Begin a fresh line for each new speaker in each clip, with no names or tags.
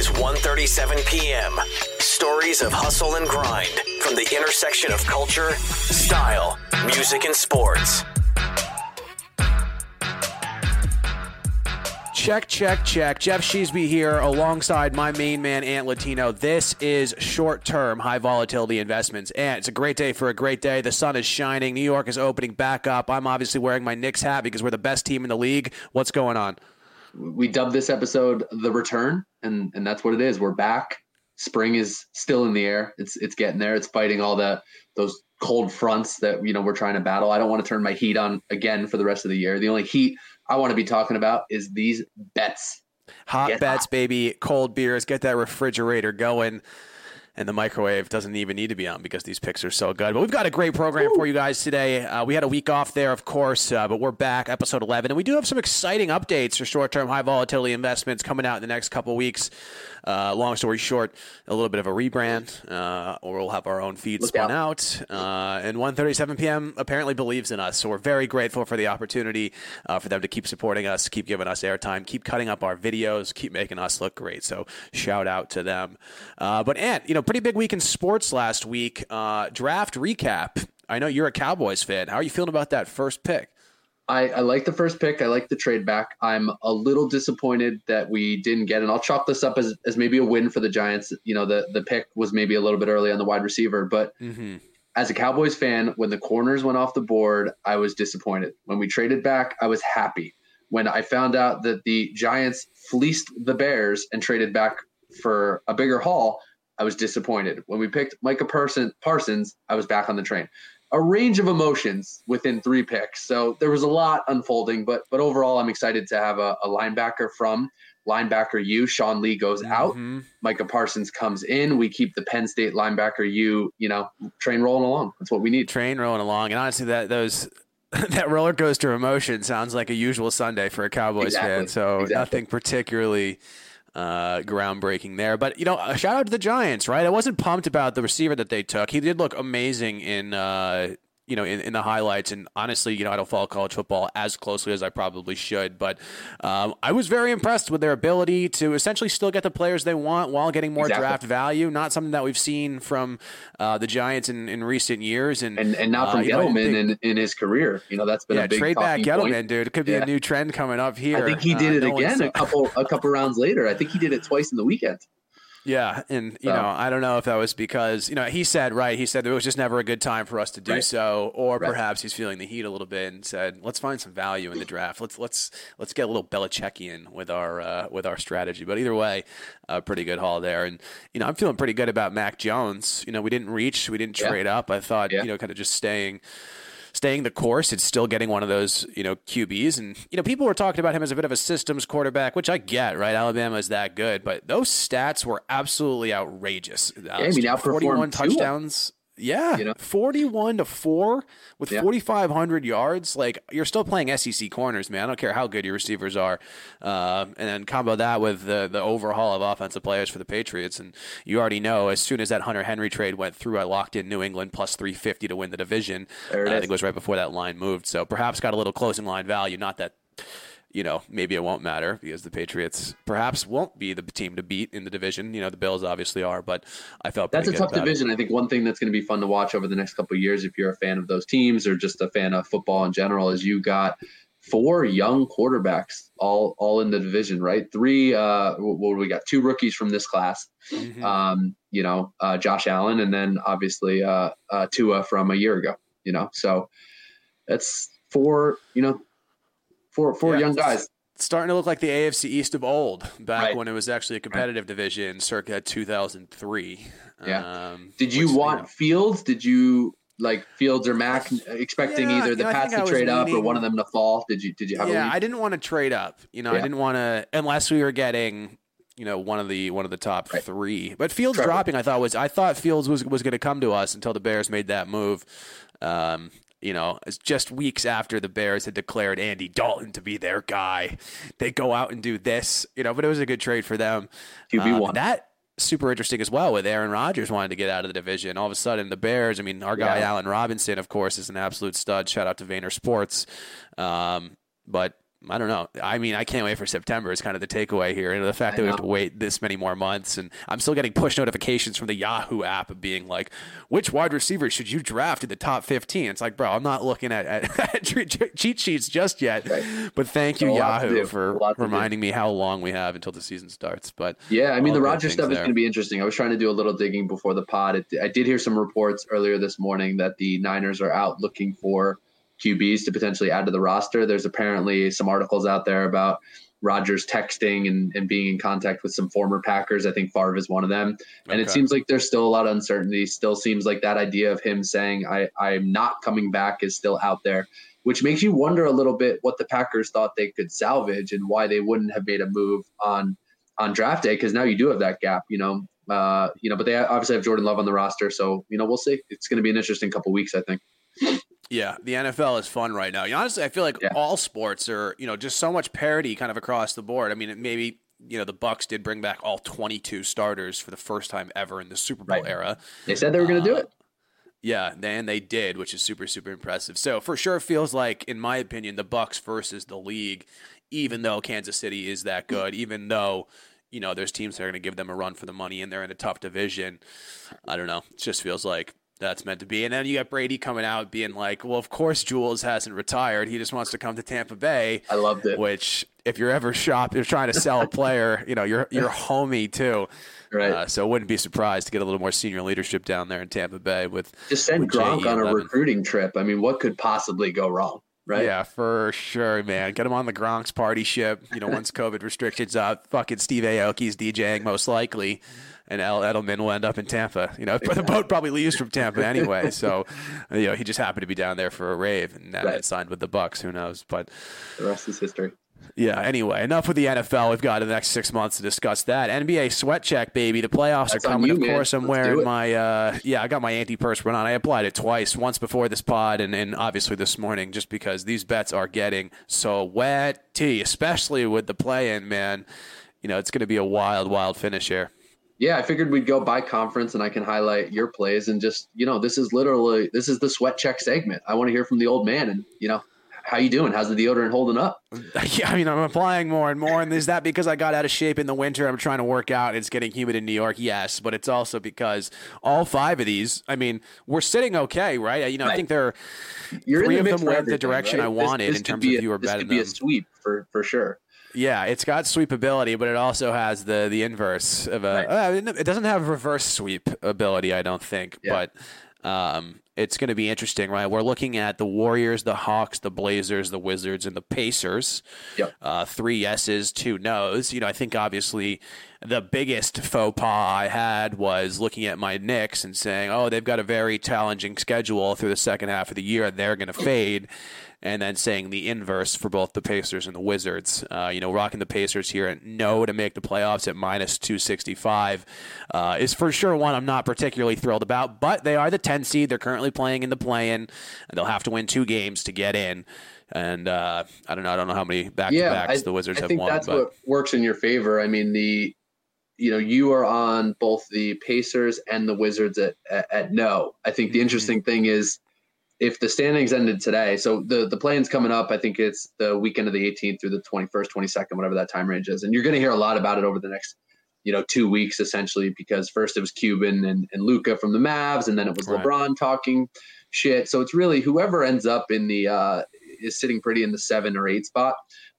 is 1:37 p.m. Stories of hustle and grind from the intersection of culture, style, music, and sports.
Check, check, check. Jeff Sheesby here alongside my main man, Ant Latino. This is short term, high volatility investments. And it's a great day for a great day. The sun is shining. New York is opening back up. I'm obviously wearing my Knicks hat because we're the best team in the league. What's going on?
We dubbed this episode The Return, and, and that's what it is. We're back. Spring is still in the air. It's it's getting there. It's fighting all the those cold fronts that you know we're trying to battle. I don't want to turn my heat on again for the rest of the year. The only heat I want to be talking about is these bets.
Hot
Get
bets,
hot.
baby. Cold beers. Get that refrigerator going. And the microwave doesn't even need to be on because these picks are so good. But we've got a great program for you guys today. Uh, we had a week off there, of course, uh, but we're back, episode 11. And we do have some exciting updates for short term, high volatility investments coming out in the next couple weeks. Uh, long story short, a little bit of a rebrand, uh, or we'll have our own feed
Look
spun out. Uh, and 1:37 p.m. apparently believes in us, so we're very grateful for the opportunity uh, for them to keep supporting us, keep giving us airtime, keep cutting up our videos, keep making us look great. So shout out to them. Uh, but Ant, you know, pretty big week in sports last week. Uh, draft recap. I know you're a Cowboys fan. How are you feeling about that first pick?
I, I like the first pick. I like the trade back. I'm a little disappointed that we didn't get, and I'll chalk this up as, as maybe a win for the Giants. You know, the the pick was maybe a little bit early on the wide receiver, but
Mm-hmm.
as a Cowboys fan, when the corners went off the board, I was disappointed. When we traded back, I was happy. When I found out that the Giants fleeced the Bears and traded back for a bigger haul, I was disappointed. When we picked Micah Parson, Parsons, I was back on the train. A range of emotions within three picks. So there was a lot unfolding, but but overall, I'm excited to have a, a linebacker from linebacker U. Sean Lee goes out.
Mhm.
Micah Parsons comes in. We keep the Penn State linebacker U, you know, train rolling along. That's what we need.
Train rolling along, and honestly, that those. that roller coaster emotion sounds like a usual Sunday for a Cowboys fan. So
Exactly.
nothing particularly uh, groundbreaking there. But you know, a shout out to the Giants, right? I wasn't pumped about the receiver that they took. He did look amazing in. Uh, you know, in, in the highlights, and honestly, you know, I don't follow college football as closely as I probably should, but um, I was very impressed with their ability to essentially still get the players they want while getting more
Exactly.
draft value. Not something that we've seen from uh, the Giants in, in recent years, and
And and not
uh,
from
you know, I think-
in, in his career. You know, that's been
yeah,
a big
trade back
talking point.
Dude. It could be
Yeah.
a new trend coming up here.
I think he
Uh,
did it
no
again a couple a couple rounds later. I think he did it twice in the weekend.
Yeah, and you
So-
know, I don't know if that was because you know he said right. He said it was just never a good time for us to do
Right.
so, or
Right.
perhaps he's feeling the heat a little bit and said, "Let's find some value in the draft. Let's let's let's get a little Belichickian with our uh, with our strategy." But either way, a pretty good haul there, and you know, I'm feeling pretty good about Mac Jones. You know, we didn't reach, we didn't
Yeah.
trade up. I thought
Yeah.
you know, kind of just staying staying the course. It's still getting one of those, you know, QBs. And, you know, people were talking about him as a bit of a systems quarterback, which I get, right? Alabama is that good. But those stats were absolutely outrageous. Uh, yeah,
I mean, outperformed
41
Tua.
touchdowns. Yeah,
You know?
41 to 4 with
Yeah.
4,500 yards. Like, you're still playing SEC corners, man. I don't care how good your receivers are. Um, and then combo that with the, the overhaul of offensive players for the Patriots. And you already know, as soon as that Hunter Henry trade went through, I locked in New England plus 350 to win the division. Uh, I think it was right before that line moved. So perhaps got a little closing line value. Not that, you know, maybe it won't matter because the Patriots perhaps won't be the team to beat in the division. You know, the Bills obviously are, but I felt
That's a tough
about it.
division. I think one thing that's going to be fun to watch over the next couple of years, if you're a fan of those teams or just a fan of football in general, is you got four young quarterbacks all all in the division, right? Three. Uh, well, we got two rookies from this class.
Mhm.
Um, you know, uh, Josh Allen, and then obviously uh, uh, Tua from a year ago. You know, so that's four. You know, four four
Yeah,
young guys.
Starting to look like the AFC East of old, back
Right.
when it was actually a competitive division, circa 2003.
Yeah.
Um,
Did you want
know,
Fields? Did you like Fields or Mac expecting
Yeah,
either the
yeah, I
Pats to trade up or one of them to fall? Did you did you have a
yeah? I didn't want to trade up. You know, I didn't want to unless we were getting you know one of the one of the top
Right.
three. But Fields
Trevor.
dropping, I thought was I thought Fields was was going to come to us until the Bears made that move. Um, you know, it's just weeks after the Bears had declared Andy Dalton to be their guy, they go out and do this. You know, but it was a good trade for them.
QB
Um, that super interesting as well with Aaron Rodgers wanted to get out of the division. All of a sudden, the Bears. I mean, our guy
Yeah.
Allen Robinson, of course, is an absolute stud. Shout out to Vayner Sports. Um, but I don't know. I mean, I can't wait for September. Is kind of the takeaway here, and the fact that we have to wait this many more months, and I'm still getting push notifications from the Yahoo app of being like, "Which wide receiver should you draft in the top 15?" It's like, bro, I'm not looking at, at cheat sheets just yet. Right. But thank you, Yahoo, for reminding me how long we have until the season starts. But
yeah, I mean, the Rodgers stuff there. is going to be interesting. I was trying to do a little digging before the pod. It, I did hear some reports earlier this morning that the Niners are out looking for QBs to potentially add to the roster. There's apparently some articles out there about Rodgers texting and, and being in contact with some former Packers. I think Favre is one of them. And okay. it seems like there's still a lot of uncertainty. Still seems like that idea of him saying, I, I'm not coming back is still out there, which makes you wonder a little bit what the Packers thought they could salvage and why they wouldn't have made a move on on draft day because now you do have that gap, you know. Uh, you know, but they obviously have Jordan Love on the roster, so you know we'll see. It's going to be an interesting couple weeks, I think.
Yeah, the NFL is fun right now. You know, honestly, I feel like yeah. all sports are, you know, just so much parity kind of across the board. I mean, maybe you know the Bucks did bring back all 22 starters for the first time ever in the Super Bowl right. era.
They said they were going to uh, do it.
Yeah, and they did, which is super super impressive. So for sure, feels like, in my opinion, the Bucks versus the league. Even though Kansas City is that good, even though you know there's teams that are going to give them a run for the money, and they're in a tough division. I don't know. It just feels like that's meant to be. And then you got Brady coming out being like, well, of course Jules hasn't retired. He just wants to come to Tampa Bay.
I loved it.
Which, if you're ever shop, you're trying to sell a player, you know, you're you're homie too. Right. Uh, so I wouldn't be surprised to get a little more senior leadership down there in Tampa Bay with
just send with Gronk on a recruiting trip. I mean, what could possibly go wrong? Right?
Yeah, for sure, man. Get him on the Gronk's party ship. You know, once COVID restrictions up, fucking Steve Aoki's DJing most likely and Al Edelman will end up in Tampa. You know, but the boat probably leaves from Tampa anyway. So, you know, he just happened to be down there for a rave and now right. signed with the Bucks. Who knows? But
the rest is history.
Yeah. Anyway, enough with the NFL. We've got the next six months to discuss that. NBA sweat check, baby. The playoffs That's are coming. You, of course, I'm Let's wearing my. Uh, yeah, I got my antiperspirant on. I applied it twice. Once before this pod, and, and obviously this morning, just because these bets are getting so wetty, especially with the play-in. Man, you know it's going to be a wild, wild finish here
yeah, I figured we'd go by conference and I can highlight your plays and just, you know, this is literally this is the sweat check segment. I want to hear from the old man and, you know, how you doing? How's the deodorant holding up?
Yeah, I mean, I'm applying more and more. And is that because I got out of shape in the winter? I'm trying to work out. It's getting humid in New York. Yes, but it's also because all five of these. I mean, we're sitting okay, right? You know, right. I think they're You're three of them went the direction right? I wanted this, this in terms of you were betting
them.
This
could be a sweep for for sure.
Yeah, it's got sweep ability, but it also has the the inverse of a. Right. Uh, it doesn't have reverse sweep ability, I don't think, yeah. but um, it's going to be interesting, right? We're looking at the Warriors, the Hawks, the Blazers, the Wizards, and the Pacers.
Yep.
Uh, three yeses, two nos. You know, I think obviously the biggest faux pas I had was looking at my Knicks and saying, "Oh, they've got a very challenging schedule through the second half of the year, and they're going to fade." And then saying the inverse for both the Pacers and the Wizards. Uh, you know, rocking the Pacers here at no to make the playoffs at minus 265 uh, is for sure one I'm not particularly thrilled about, but they are the 10 seed. They're currently playing in the play in, and they'll have to win two games to get in. And uh, I don't know. I don't know how many back to backs the Wizards
I
have
think
won.
That's
but.
what works in your favor. I mean, the you know you are on both the Pacers and the Wizards at, at, at no. I think the mm-hmm. interesting thing is if the standings ended today, so the the plan's coming up. I think it's the weekend of the 18th through the 21st, 22nd, whatever that time range is, and you're going to hear a lot about it over the next, you know, two weeks essentially. Because first it was Cuban and, and Luka from the Mavs, and then it was right. LeBron talking shit. So it's really whoever ends up in the uh, is sitting pretty in the seven or eight spot.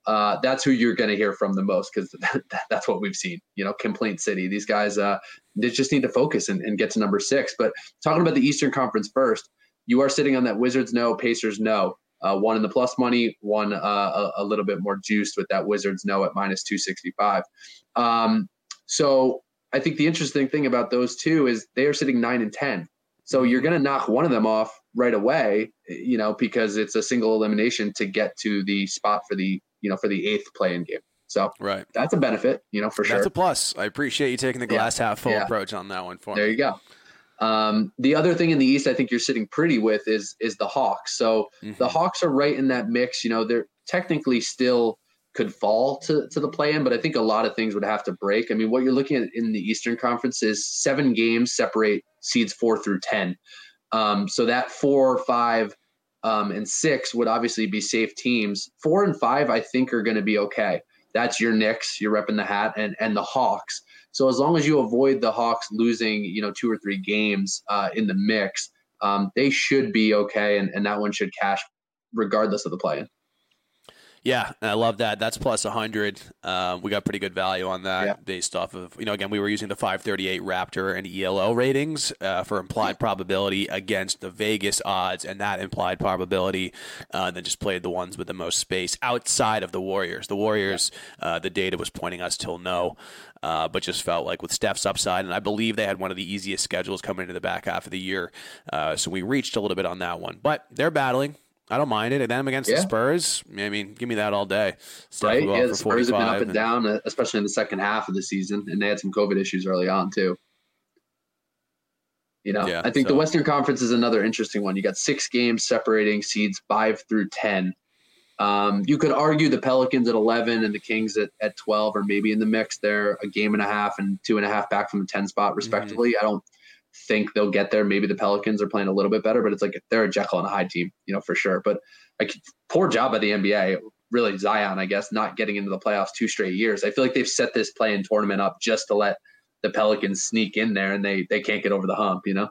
Uh, that's who you're going to hear from the most because that, that's what we've seen. You know, complaint city. These guys, uh, they just need to focus and, and get to number six. But talking about the Eastern Conference first you are sitting on that Wizards no, Pacers no. Uh, one in the plus money, one uh, a, a, little bit more juiced with that Wizards no at minus 265. Um, so I think the interesting thing about those two is they are sitting nine and 10. So you're going to knock one of them off right away, you know, because it's a single elimination to get to the spot for the, you know, for the eighth play in game. So
right,
that's a benefit, you know, for sure.
That's a plus. I appreciate you taking the glass yeah. half full yeah. approach on that one for
there
me.
There you go. Um, the other thing in the East, I think you're sitting pretty with is is the Hawks. So mm-hmm. the Hawks are right in that mix. You know, they're technically still could fall to, to the play in, but I think a lot of things would have to break. I mean, what you're looking at in the Eastern Conference is seven games separate seeds four through ten. Um, so that four, five, um, and six would obviously be safe teams. Four and five, I think, are going to be okay. That's your Knicks, you're repping the hat, and and the Hawks. So as long as you avoid the Hawks losing, you know, two or three games uh, in the mix, um, they should be okay, and, and that one should cash regardless of the play.
Yeah, I love that. That's plus 100. Um, we got pretty good value on that yeah. based off of, you know, again, we were using the 538 Raptor and ELO ratings uh, for implied probability against the Vegas odds, and that implied probability, uh, and then just played the ones with the most space outside of the Warriors. The Warriors, uh, the data was pointing us till no. Uh, but just felt like with Steph's upside, and I believe they had one of the easiest schedules coming into the back half of the year. Uh, so we reached a little bit on that one, but they're battling. I don't mind it. And then against yeah. the Spurs, I mean, give me that all day.
Steph right? Yeah, the Spurs have been up and, and down, uh, especially in the second half of the season, and they had some COVID issues early on too. You know, yeah, I think so. the Western Conference is another interesting one. You got six games separating seeds five through ten. Um, you could argue the Pelicans at 11 and the Kings at, at 12 or maybe in the mix. They're a game and a half and two and a half back from the 10 spot, respectively. Mm-hmm. I don't think they'll get there. Maybe the Pelicans are playing a little bit better, but it's like they're a Jekyll and a Hyde team, you know, for sure. But like poor job by the NBA. Really, Zion, I guess, not getting into the playoffs two straight years. I feel like they've set this play-in tournament up just to let the Pelicans sneak in there and they they can't get over the hump, you know?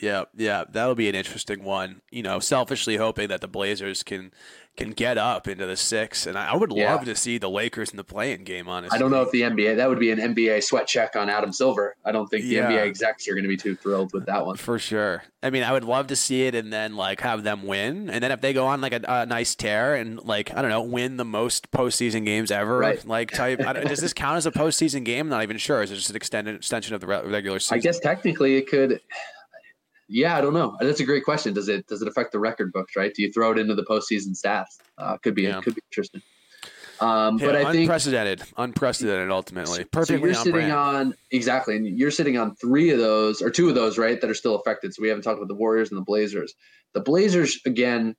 Yeah, yeah, that'll be an interesting one. You know, selfishly hoping that the Blazers can can get up into the six. And I would love yeah. to see the Lakers in the play-in game. Honestly,
I don't know if the NBA that would be an NBA sweat check on Adam Silver. I don't think the yeah. NBA execs are going to be too thrilled with that one
for sure. I mean, I would love to see it and then like have them win, and then if they go on like a, a nice tear and like I don't know, win the most postseason games ever, right. like type. does this count as a postseason game? I'm not even sure. Is it just an extended extension of the regular season?
I guess technically it could. Yeah, I don't know. That's a great question. Does it does it affect the record books? Right? Do you throw it into the postseason stats? Uh, could be yeah. could be interesting.
Um, but I think unprecedented, unprecedented. Ultimately, perfectly.
So you're sitting on exactly, and you're sitting on three of those or two of those, right? That are still affected. So we haven't talked about the Warriors and the Blazers. The Blazers again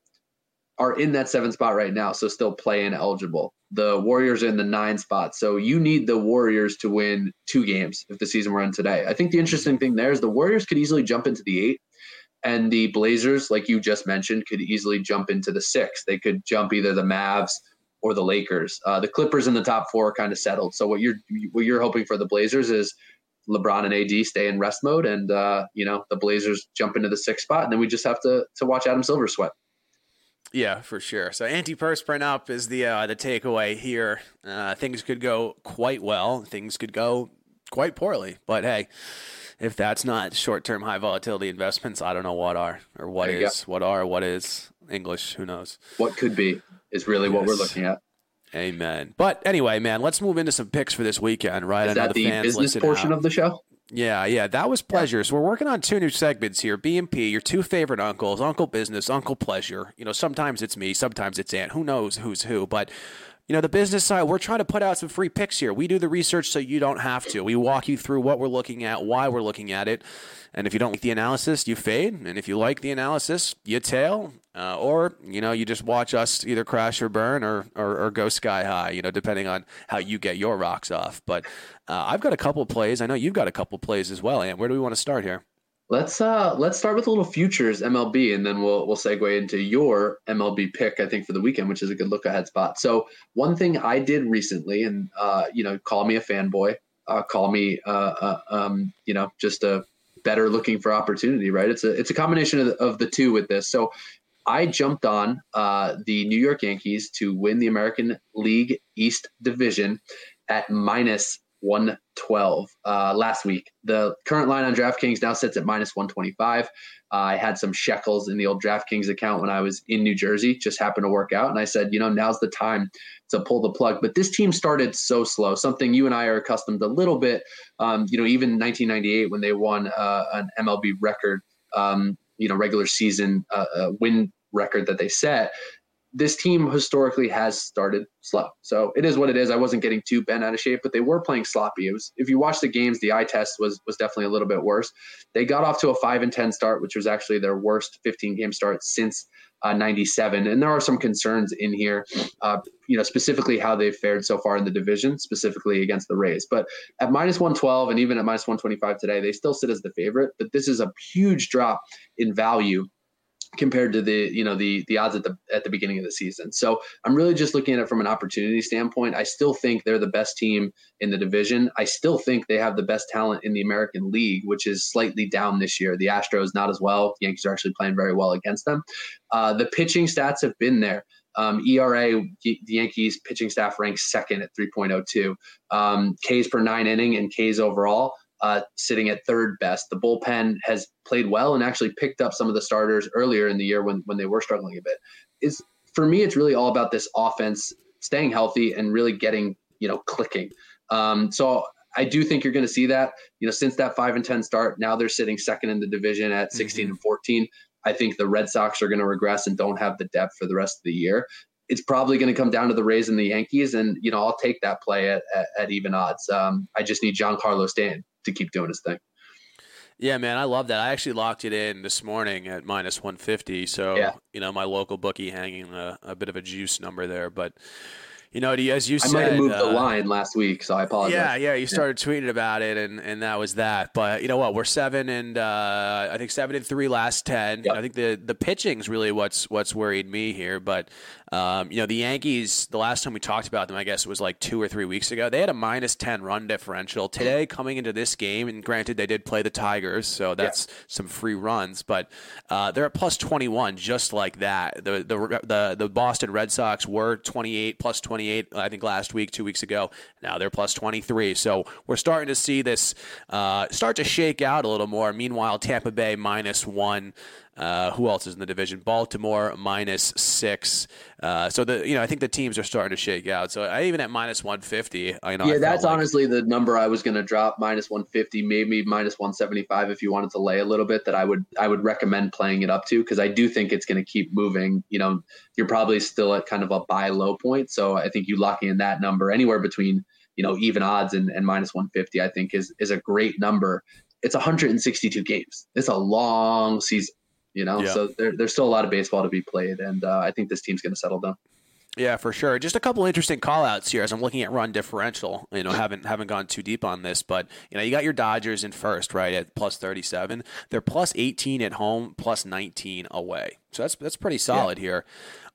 are in that seven spot right now, so still playing eligible. The Warriors are in the nine spot, so you need the Warriors to win two games if the season were in today. I think the interesting thing there is the Warriors could easily jump into the eight, and the Blazers, like you just mentioned, could easily jump into the six. They could jump either the Mavs or the Lakers. Uh, the Clippers in the top four are kind of settled. So what you're what you're hoping for the Blazers is LeBron and AD stay in rest mode, and uh, you know the Blazers jump into the sixth spot, and then we just have to to watch Adam Silver sweat.
Yeah, for sure. So antiperspirant up is the uh, the takeaway here. Uh, things could go quite well. Things could go quite poorly. But hey, if that's not short term high volatility investments, I don't know what are or what is what are what is English. Who knows?
What could be is really yes. what we're looking at.
Amen. But anyway, man, let's move into some picks for this weekend, right?
Is that the, the business portion out. of the show?
Yeah, yeah, that was pleasure. So we're working on two new segments here. BMP, your two favorite uncles, Uncle Business, Uncle Pleasure. You know, sometimes it's me, sometimes it's Aunt. Who knows who's who? But you know, the business side, we're trying to put out some free picks here. We do the research so you don't have to. We walk you through what we're looking at, why we're looking at it. And if you don't like the analysis, you fade. And if you like the analysis, you tail. Uh, or, you know, you just watch us either crash or burn or, or, or, go sky high, you know, depending on how you get your rocks off. But uh, I've got a couple plays. I know you've got a couple plays as well. And where do we want to start here?
Let's uh let's start with a little futures MLB and then we'll we'll segue into your MLB pick I think for the weekend which is a good look ahead spot. So one thing I did recently and uh you know call me a fanboy, uh call me uh, uh um you know just a better looking for opportunity, right? It's a it's a combination of the, of the two with this. So I jumped on uh the New York Yankees to win the American League East Division at minus 112 uh, last week. The current line on DraftKings now sits at minus 125. Uh, I had some shekels in the old DraftKings account when I was in New Jersey, just happened to work out. And I said, you know, now's the time to pull the plug. But this team started so slow, something you and I are accustomed a little bit. Um, you know, even 1998 when they won uh, an MLB record, um, you know, regular season uh, uh, win record that they set this team historically has started slow. So it is what it is. I wasn't getting too bent out of shape, but they were playing sloppy. It was if you watch the games, the eye test was was definitely a little bit worse. They got off to a five and ten start, which was actually their worst 15 game start since uh, 97. And there are some concerns in here, uh, you know, specifically how they've fared so far in the division, specifically against the Rays. But at minus 112 and even at minus 125 today, they still sit as the favorite. But this is a huge drop in value compared to the you know the the odds at the at the beginning of the season. So I'm really just looking at it from an opportunity standpoint. I still think they're the best team in the division. I still think they have the best talent in the American League, which is slightly down this year. The Astros not as well. The Yankees are actually playing very well against them. Uh, the pitching stats have been there. Um, ERA, the Yankees pitching staff ranks second at 3.02. Um, Ks per nine inning and Ks overall uh, sitting at third best. The bullpen has played well and actually picked up some of the starters earlier in the year when when they were struggling a bit. Is for me, it's really all about this offense staying healthy and really getting you know clicking. Um, so I do think you're going to see that. You know, since that five and ten start, now they're sitting second in the division at 16 mm-hmm. and 14. I think the Red Sox are going to regress and don't have the depth for the rest of the year. It's probably going to come down to the Rays and the Yankees, and you know I'll take that play at, at, at even odds. Um, I just need Giancarlo Stanton to keep doing his thing.
Yeah, man, I love that. I actually locked it in this morning at minus 150. So, yeah. you know, my local bookie hanging a, a bit of a juice number there. But you know, as you
I
said,
might have moved uh, the line last week, so I apologize.
Yeah, yeah, you started tweeting about it, and, and that was that. But you know what? We're seven and uh, I think seven and three last ten. Yep. I think the the pitching's really what's what's worried me here. But um, you know, the Yankees. The last time we talked about them, I guess it was like two or three weeks ago. They had a minus ten run differential today coming into this game. And granted, they did play the Tigers, so that's yeah. some free runs. But uh, they're at plus twenty one, just like that. The the the the Boston Red Sox were twenty eight plus twenty 28, I think last week, two weeks ago. Now they're plus 23. So we're starting to see this uh, start to shake out a little more. Meanwhile, Tampa Bay minus one. Uh, who else is in the division? Baltimore minus six. Uh, so the you know I think the teams are starting to shake out. So I, even at minus one fifty, I know.
Yeah, that's like, honestly the number I was going to drop minus one fifty, maybe minus one seventy five if you wanted to lay a little bit. That I would I would recommend playing it up to because I do think it's going to keep moving. You know, you're probably still at kind of a buy low point, so I think you locking in that number anywhere between you know even odds and, and minus 150 i think is is a great number it's 162 games it's a long season you know. Yeah. So there, there's still a lot of baseball to be played, and uh, I think this team's going to settle down.
Yeah, for sure. Just a couple interesting callouts here as I'm looking at run differential. You know, haven't haven't gone too deep on this, but you know, you got your Dodgers in first, right, at plus 37. They're plus 18 at home, plus 19 away. So that's that's pretty solid yeah. here.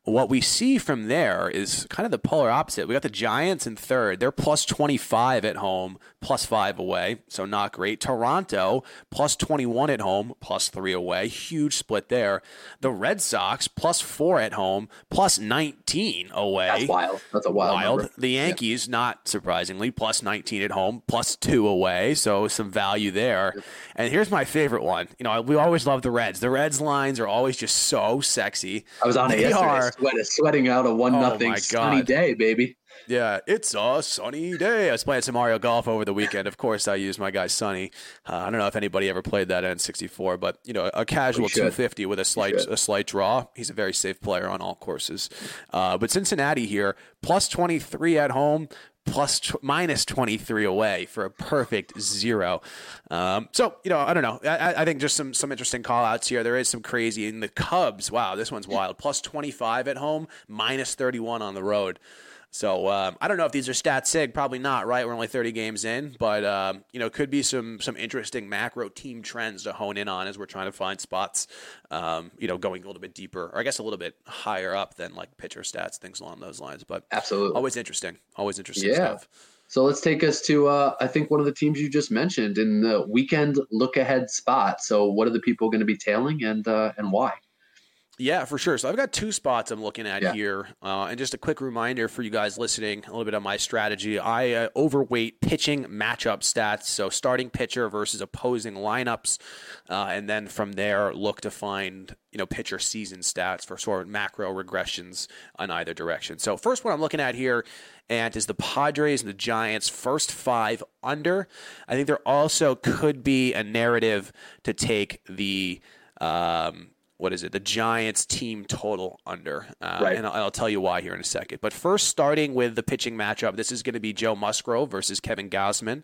What we see from there is kind of the polar opposite. We got the Giants in third. They're plus 25 at home, plus five away. So not great. Toronto, plus 21 at home, plus three away. Huge split there. The Red Sox, plus four at home, plus 19 away.
That's wild. That's a wild. Wild. Number.
The Yankees, yeah. not surprisingly, plus 19 at home, plus two away. So some value there. And here's my favorite one. You know, we always love the Reds. The Reds lines are always just so sexy.
I was on it they yesterday. Are, sweat, sweating out a one oh nothing sunny day, baby.
Yeah, it's a sunny day. I was playing some Mario Golf over the weekend. Of course, I used my guy Sonny. Uh, I don't know if anybody ever played that N64, but you know, a casual 250 with a slight a slight draw. He's a very safe player on all courses. Uh, but Cincinnati here, plus 23 at home, plus t- minus 23 away for a perfect zero. Um, so, you know, I don't know. I, I, think just some, some interesting call outs here. There is some crazy in the Cubs. Wow, this one's wild. Plus 25 at home, minus 31 on the road. So um, I don't know if these are stat sig. Probably not. Right, we're only 30 games in, but um, you know, could be some some interesting macro team trends to hone in on as we're trying to find spots. Um, you know, going a little bit deeper, or I guess a little bit higher up than like pitcher stats, things along those lines. But
absolutely,
always interesting. Always interesting
yeah.
stuff.
So let's take us to, uh, I think, one of the teams you just mentioned in the weekend look ahead spot. So, what are the people going to be tailing and uh, and why?
Yeah, for sure. So I've got two spots I'm looking at yeah. here. Uh, and just a quick reminder for you guys listening a little bit of my strategy. I uh, overweight pitching matchup stats. So starting pitcher versus opposing lineups. Uh, and then from there, look to find you know pitcher season stats for sort of macro regressions on either direction. So first one I'm looking at here and is the Padres and the Giants first five under. I think there also could be a narrative to take the um, what is it? The Giants team total under. Uh, right. And I'll, I'll, tell you why here in a second. But first, starting with the pitching matchup, this is going to be Joe Musgrove versus Kevin Gausman.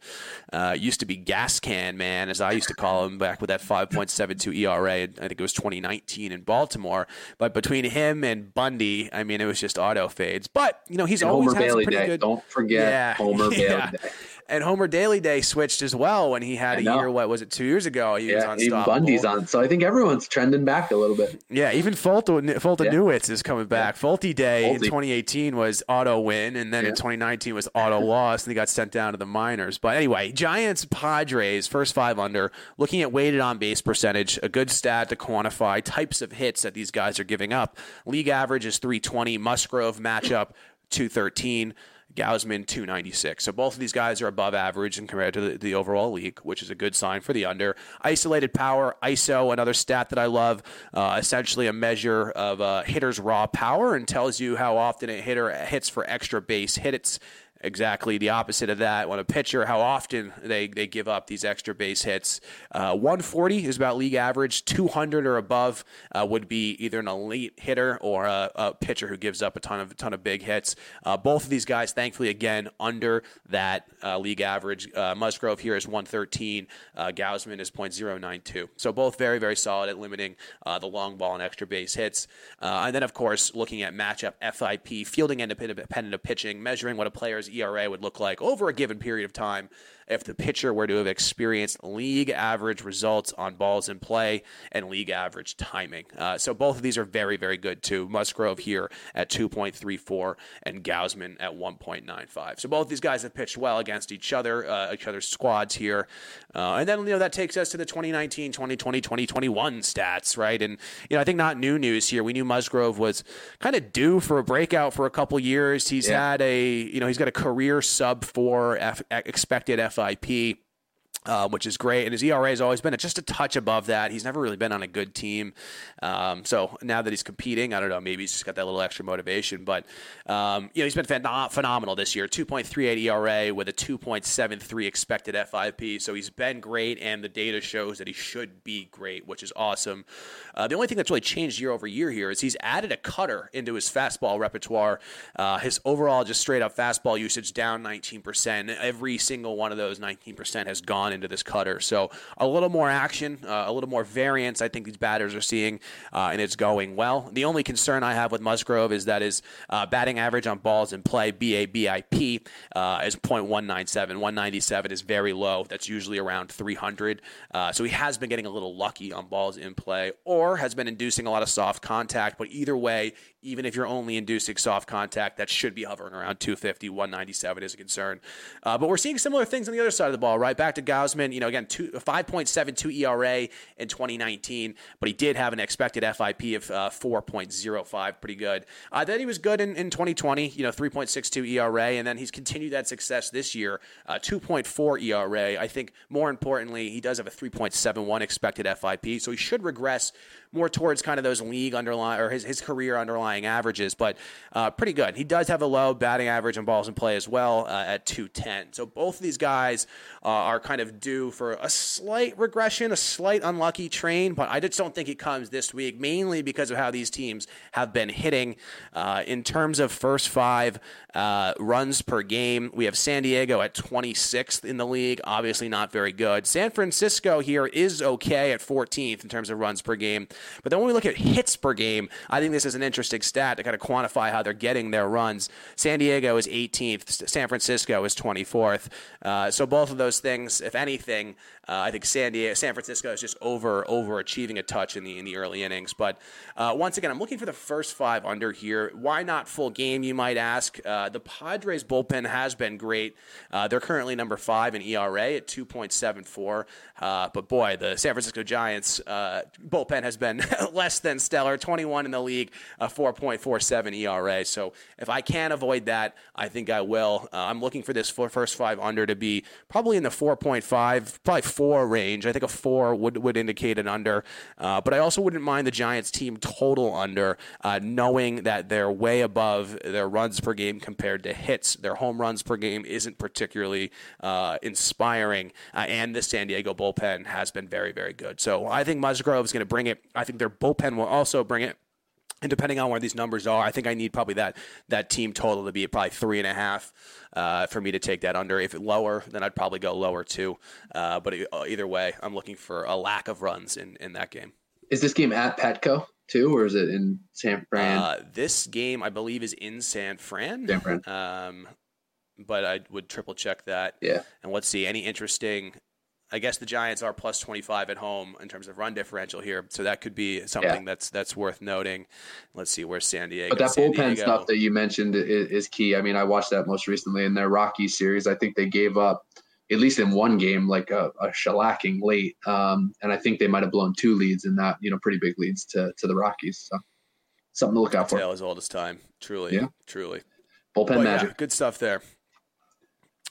Uh, used to be Gas Can Man, as I used to call him back with that 5.72 ERA. I think it was 2019 in Baltimore. But between him and Bundy, I mean, it was just auto fades. But, you know, he's and always
Homer
had
Bailey
pretty
Day.
good.
Don't forget yeah, Homer yeah. Bailey Day
and Homer Daily Day switched as well when he had
I
a
know.
year. What was it? Two years ago, he was
Yeah, even. Bundy's on. So I think everyone's trending back a little bit.
Yeah, even Fulton, Fulton
Yeah.
Newitz is coming back. Folty Day in 2018 was auto win, and then in 2019 was auto loss, and he got sent down to the minors. But anyway, Giants Padres first five under. Looking at weighted on base percentage, a good stat to quantify types of hits that these guys are giving up. League average is 320. Musgrove matchup 213. Gausman 296. So both of these guys are above average and compared to the, the overall league, which is a good sign for the under. Isolated power, ISO, another stat that I love, uh, essentially a measure of a hitter's raw power and tells you how often a hitter hits for extra base hits. Exactly the opposite of that. When a pitcher, how often they, they give up these extra base hits. Uh, 140 is about league average. 200 or above uh, would be either an elite hitter or a, a pitcher who gives up a ton of a ton of big hits. Uh, both of these guys, thankfully, again under that uh, league average. Uh, Musgrove here is 113. Uh, Gausman is .092. So both very very solid at limiting the long ball and extra base hits. And then of course looking at matchup FIP, fielding independent of pitching, measuring what a player's ERA would look like over a given period of time if the pitcher were to have experienced league average results on balls in play and league average timing. Uh, so both of these are very, very good too. Musgrove here at 2.34 and Gausman at 1.95. So both these guys have pitched well against each other, uh, each other's squads here. Uh, and then, you know, that takes us to the 2019, 2020, 2021 stats, right? And, you know, I think not new news here. We knew Musgrove was kind of due for a breakout for a couple years. He's
Yeah.
had a, you know, he's got a career sub four F- expected FIP. Uh, which is great, and his ERA has always been just a touch above that. He's never really been on a good team, um, so now that he's competing, I don't know. Maybe he's just got that little extra motivation. But um, you know, he's been phen- phenomenal this year. 2.38 ERA with a 2.73 expected FIP. So he's been great, and the data shows that he should be great, which is awesome. Uh, the only thing that's really changed year over year here is he's added a cutter into his fastball repertoire. Uh, his overall just straight up fastball usage down 19%. Every single one of those 19% has gone into this cutter. So a little more action, uh, a little more variance. I think these batters are seeing, uh, and it's going well. The only concern I have with Musgrove is that his uh, batting average on balls in play, BABIP, uh, is .197. 197 is very low. That's usually around 300. Uh, so he has been getting a little lucky on balls in play, or has been inducing a lot of soft contact. But either way, even if you're only inducing soft contact, that should be hovering around 250, 197 is a concern. Uh, but we're seeing similar things on the other side of the ball, right? Back to Gausman, you know, again, two, 5.72 ERA in 2019, but he did have an expected FIP of uh, 4.05, pretty good. Uh, then he was good in, in 2020, you know, 3.62 ERA, and then he's continued that success this year, uh, 2.4 ERA. I think more importantly, he does have a 3.71 expected FIP, so he should regress more towards kind of those league underlying or his, his career underlying averages, but uh, pretty good. He does have a low batting average and balls in play as well uh, at 210. So both of these guys uh, are kind of due for a slight regression, a slight unlucky train, but I just don't think it comes this week, mainly because of how these teams have been hitting. Uh, in terms of first five uh, runs per game, we have San Diego at 26th in the league, obviously not very good. San Francisco here is okay at 14th in terms of runs per game. But then when we look at hits per game, I think this is an interesting stat to kind of quantify how they're getting their runs. San Diego is 18th, San Francisco is 24th. Uh, so both of those things, if anything, uh, I think San Diego, San Francisco is just over overachieving a touch in the in the early innings. But uh, once again, I'm looking for the first five under here. Why not full game? You might ask. Uh, the Padres bullpen has been great. Uh, they're currently number five in ERA at 2.74. Uh, but boy, the San Francisco Giants uh, bullpen has been less than stellar. 21 in the league, a 4.47 ERA. So if I can avoid that, I think I will. I'm looking for this first five under to be probably in the 4.5, probably four range. I think a four would, would indicate an under. Uh, but I also wouldn't mind the Giants team total under, uh, knowing that they're way above their runs per game compared to hits. Their home runs per game isn't particularly uh, inspiring, uh, and the San Diego bullpen has been very, very good. So I think Musgrove is going to bring it. I think their bullpen will also bring it. And depending on where these numbers are, I think I need probably that that team total to be at probably three and a half uh, for me to take that under. If it lower, then I'd probably go lower too. Uh, but either way, I'm looking for a lack of runs in, in that game.
Is this game at Petco too, or is it in San Fran?
Uh, this game, I believe, is in San Fran.
San Fran.
Um, but I would triple check that.
Yeah.
And let's see any interesting. I guess the Giants are plus 25 at home in terms of run differential here, so that could be something
Yeah.
that's that's worth noting. Let's see where's San Diego.
But that
San
bullpen
Diego-
stuff that you mentioned is, is key. I mean, I watched that most recently in their Rockies series. I think they gave up, at least in one game, like a, a shellacking late. Um, and I think they might have blown two leads in that, you know, pretty big leads to, to the Rockies. So something to look out for.
tale as old as time. Truly,
Yeah.
truly.
Bullpen
But yeah,
magic.
good stuff there.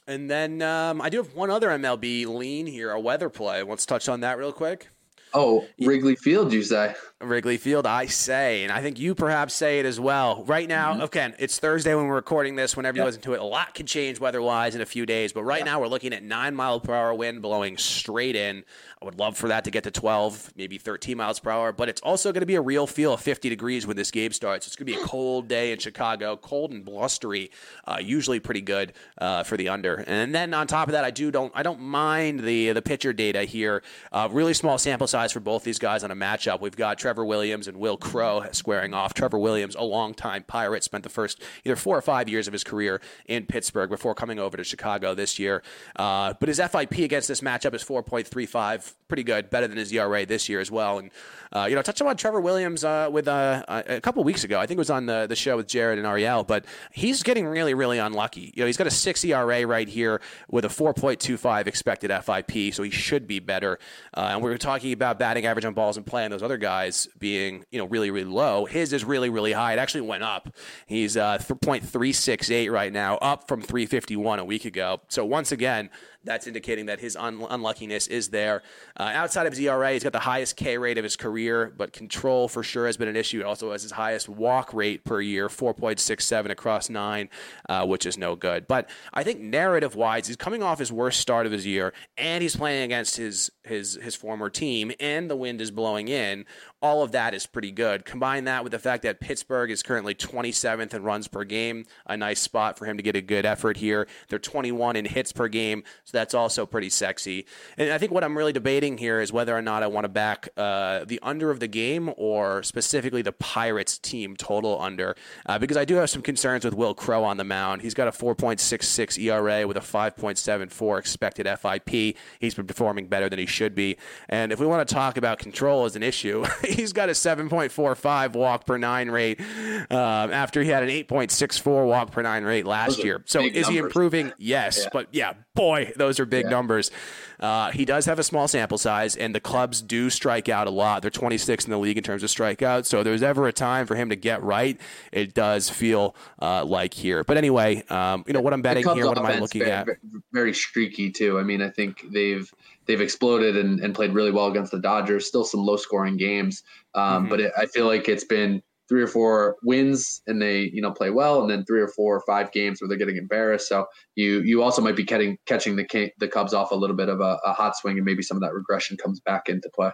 And then um, I do have one other MLB lean here, a weather play. Let's touch on that real quick.
Oh, Wrigley Field, you say?
Wrigley Field, I say, and I think you perhaps say it as well. Right now, okay, it's Thursday when we're recording this. Whenever you listen to it, a lot can change weather-wise in a few days. But right now, we're looking at nine mile per hour wind blowing straight in. I would love for that to get to 12, maybe 13 miles per hour. But it's also going to be a real feel of 50 degrees when this game starts. It's going to be a cold day in Chicago, cold and blustery. Uh, usually pretty good uh, for the under. And then on top of that, I do don't I don't mind the the pitcher data here. Uh, really small sample size for both these guys on a matchup. We've got Trevor Williams and Wil Crowe squaring off. Trevor Williams, a longtime Pirate, spent the first either four or five years of his career in Pittsburgh before coming over to Chicago this year. Uh, but his FIP against this matchup is 4.35, pretty good, better than his ERA this year as well. And uh, you know, touching on Trevor Williams uh, with uh, a couple weeks ago, I think it was on the the show with Jared and Ariel, but he's getting really, really unlucky. You know, he's got a six ERA right here with a 4.25 expected FIP, so he should be better. Uh, and we were talking about batting average on balls in play, and those other guys being you know really, really low. His is really, really high. It actually went up. He's uh, 3.368 right now, up from 351 a week ago. So once again, that's indicating that his un- unluckiness is there. Uh, outside of his ERA, he's got the highest K rate of his career, but control for sure has been an issue. It also has his highest walk rate per year, 4.67 across nine, uh, which is no good. But I think narrative wise, he's coming off his worst start of his year, and he's playing against his his his former team, and the wind is blowing in. All of that is pretty good. Combine that with the fact that Pittsburgh is currently 27th in runs per game, a nice spot for him to get a good effort here. They're 21 in hits per game, so that's also pretty sexy. And I think what I'm really debating here is whether or not I want to back uh, the under of the game or specifically the Pirates team total under, uh, because I do have some concerns with Wil Crowe on the mound. He's got a 4.66 ERA with a 5.74 expected FIP. He's been performing better than he should be. And if we want to talk about control as an issue, he's got a 7.45 walk per nine rate um, after he had an 8.64 walk per nine rate last year. So is he improving? Yes,
Yeah.
but yeah, boy, those are big
Yeah.
numbers. Uh, he does have a small sample size, and the Cubs do strike out a lot. They're 26 in the league in terms of strikeouts. So if there's ever a time for him to get right, it does feel uh, like here. But anyway, um, you know what I'm betting here. What am I looking
very,
at?
Very streaky too. I mean, I think they've they've exploded and, and played really well against the Dodgers. Still some low scoring games, um,
Mhm.
but it, I feel like it's been three or four wins and they you know play well, and then three or four or five games where they're getting embarrassed. So you you also might be catching catching the the Cubs off a little bit of a, a hot swing, and maybe some of that regression comes back into play.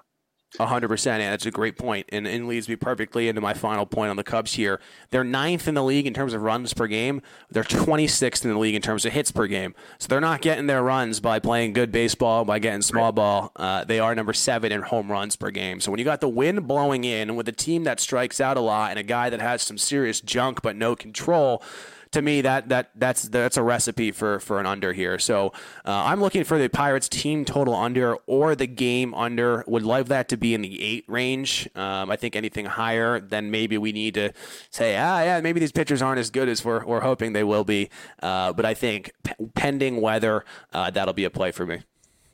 A hundred percent, and that's a great point, and, and leads me perfectly into my final point on the Cubs here. They're ninth in the league in terms of runs per game. They're twenty sixth in the league in terms of hits per game. So they're not getting their runs by playing good baseball, by getting small ball. Uh, they are number seven in home runs per game. So when you got the wind blowing in with a team that strikes out a lot and a guy that has some serious junk but no control to me that that that's that's a recipe for for an under here. So uh, I'm looking for the Pirates team total under or the game under. Would love that to be in the eight range. Um, I think anything higher, then maybe we need to say, ah, yeah, maybe these pitchers aren't as good as we're we're hoping they will be. Uh, but I think p- pending weather, uh, that'll be a play for me.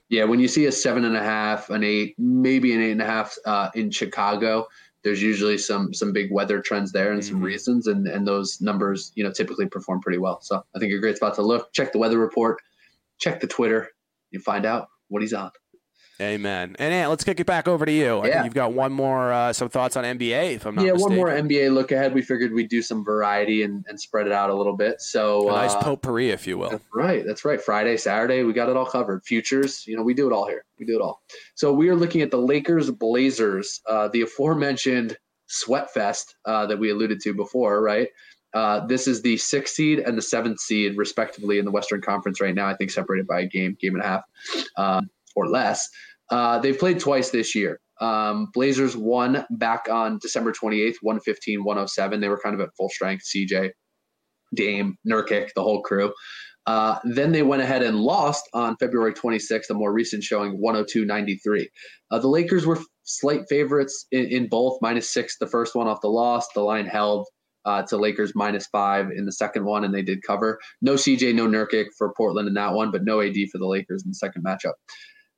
Yeah, when you see a seven and a half, an eight, maybe an eight and a half uh, in Chicago, there's usually some some big weather trends there and some
Mhm.
reasons, and and those numbers you know typically perform pretty well. So I think a great spot to look. Check the weather report, check the Twitter, you find out what he's on.
Amen. And Ant, let's kick it back over to you. I
Yeah.
think you've got one more uh, some thoughts on NBA, if I'm not
yeah,
mistaken.
one more NBA look ahead. We figured we'd do some variety and, and spread it out a little bit. So
A nice
uh,
potpourri, if you will.
That's right. That's right. Friday, Saturday, we got it all covered. Futures, you know, we do it all here. We do it all. So we are looking at the Lakers Blazers, uh, the aforementioned sweat fest uh, that we alluded to before, right? Uh, this is the sixth seed and the seventh seed, respectively, in the Western Conference right now. I think separated by a game, game and a half, um, or less. Uh, they've played twice this year. Um, Blazers won back on December 28th, 115, 107. They were kind of at full strength. CJ, Dame, Nurkic, the whole crew. Uh, then they went ahead and lost on February 26th, a more recent showing 102 93. Uh, the Lakers were slight favorites in, in, both, minus six, the first one off the loss. The line held uh, to Lakers minus five in the second one, and they did cover. No CJ, no Nurkic for Portland in that one, but no AD for the Lakers in the second matchup.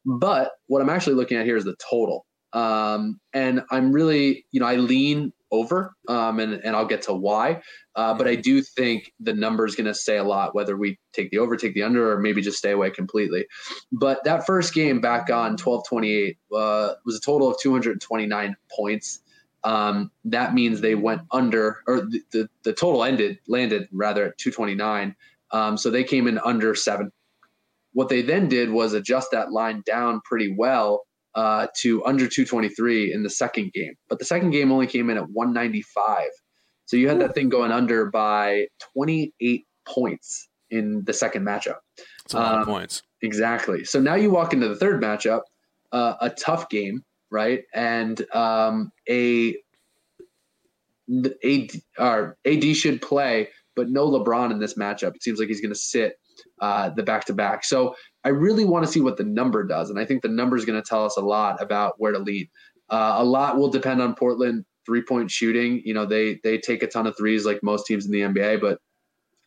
But what I'm actually looking at here is the total. Um, and I'm really, you know, I lean over, um, and, and I'll get to why. Uh, but I do think the number is going to say a lot, whether we take the over, take the under, or maybe just stay away completely. But that first game back on 1228 uh, was a total of 229 points. Um, that means they went under, or the, the, the, total ended, landed rather at 229. Um, so they came in under seven. What they then did was adjust that line down pretty well uh, to under 223 in the second game. But the second game only came in at 195. So you had that thing going under by 28 points in the second matchup.
That's a lot um, of points.
Exactly. So now you walk into the third matchup, uh, a tough game, right? And um, a AD, or AD should play, but no LeBron in this matchup. It seems like he's going to sit uh, the back to back. So I really want to see what the number does, and I think the number is going to tell us a lot about where to lead. Uh, a lot will depend on Portland three point shooting. You know, they they take a ton of threes like most teams in the NBA, but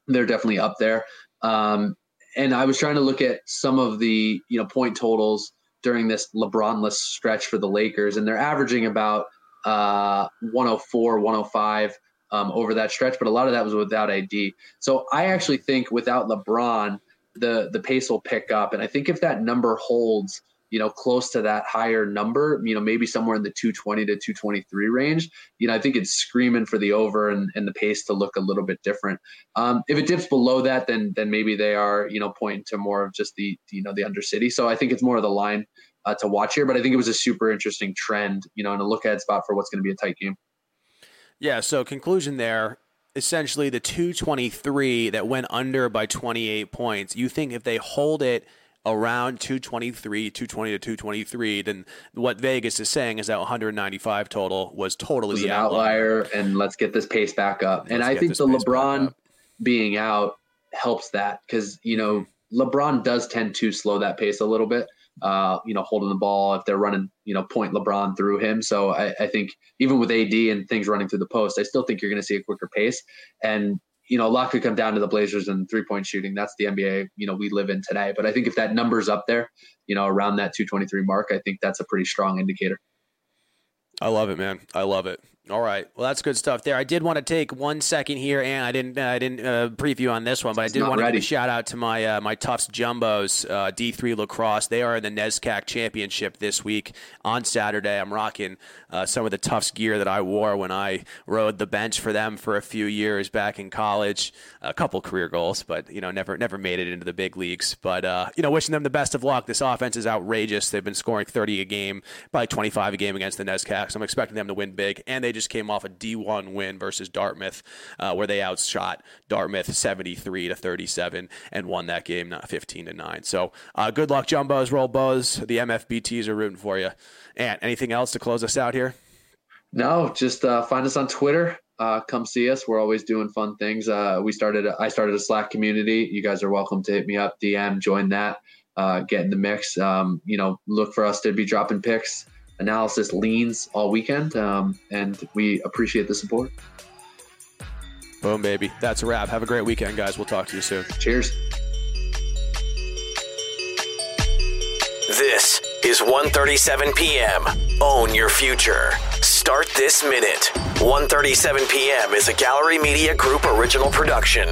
they're definitely up there. Um, and I was trying to look at some of the you know point totals during this LeBronless stretch for the Lakers, and they're averaging about uh, 104, 105 um, over that stretch, but a lot of that was without AD. So I actually think without LeBron, the the pace will pick up, and I think if that number holds, you know, close to that higher number, you know, maybe somewhere in the 220 to 223 range, you know, I think it's screaming for the over and, and the pace to look a little bit different. Um, if it dips below that, then then maybe they are, you know, pointing to more of just the you know the undercity. So I think it's more of the line uh, to watch here, but I think it was a super interesting trend, you know, and a look at spot for what's going to be a tight game.
Yeah. So conclusion there essentially the 223 that went under by 28 points. You think if they hold it around 223, 220 to 223, then what Vegas is saying is that 195 total was totally was
the outlier. And let's get this pace back up. And I think the LeBron being out helps that because, you know, LeBron does tend to slow that pace a little bit uh, you know, holding the ball if they're running, you know, point LeBron through him. So I, I think even with AD and things running through the post, I still think you're going to see a quicker pace. And you know, a lot could come down to the Blazers and three point shooting. That's the NBA, you know, we live in today. But I think if that number's up there, you know, around that 223 mark, I think that's a pretty strong indicator.
I love it, man. I love it. All right. Well, that's good stuff there. I did want to take one second here, and I didn't uh, I didn't uh, preview on this one, but it's I did want ready. to give a shout out to my uh, my Tufts Jumbos uh, D3 lacrosse. They are in the NESCAC Championship this week on Saturday. I'm rocking uh, some of the Tufts gear that I wore when I rode the bench for them for a few years back in college. A couple career goals, but you know never never made it into the big leagues. But uh, you know, wishing them the best of luck. This offense is outrageous. They've been scoring 30 a game, probably 25 a game against the NESCAC. So I'm expecting them to win big, and they just came off a D1 win versus Dartmouth, uh, where they outshot Dartmouth 73 to 37 and won that game not 15 to 9. So uh, good luck, Jumbos, roll bows. The MFBTs are rooting for you. And anything else to close us out here?
No, just uh, find us on Twitter. Uh, come see us. We're always doing fun things. Uh, we started. I started a Slack community. You guys are welcome to hit me up, DM, join that, uh, get in the mix. Um, you know, look for us to be dropping picks analysis leans all weekend, um, and we appreciate the support.
Boom, baby. That's a wrap. Have a great weekend, guys. We'll talk to you soon.
Cheers.
This is 1:37 p.m. Own your future. Start this minute. 1:37 p.m. is a Gallery Media Group original production.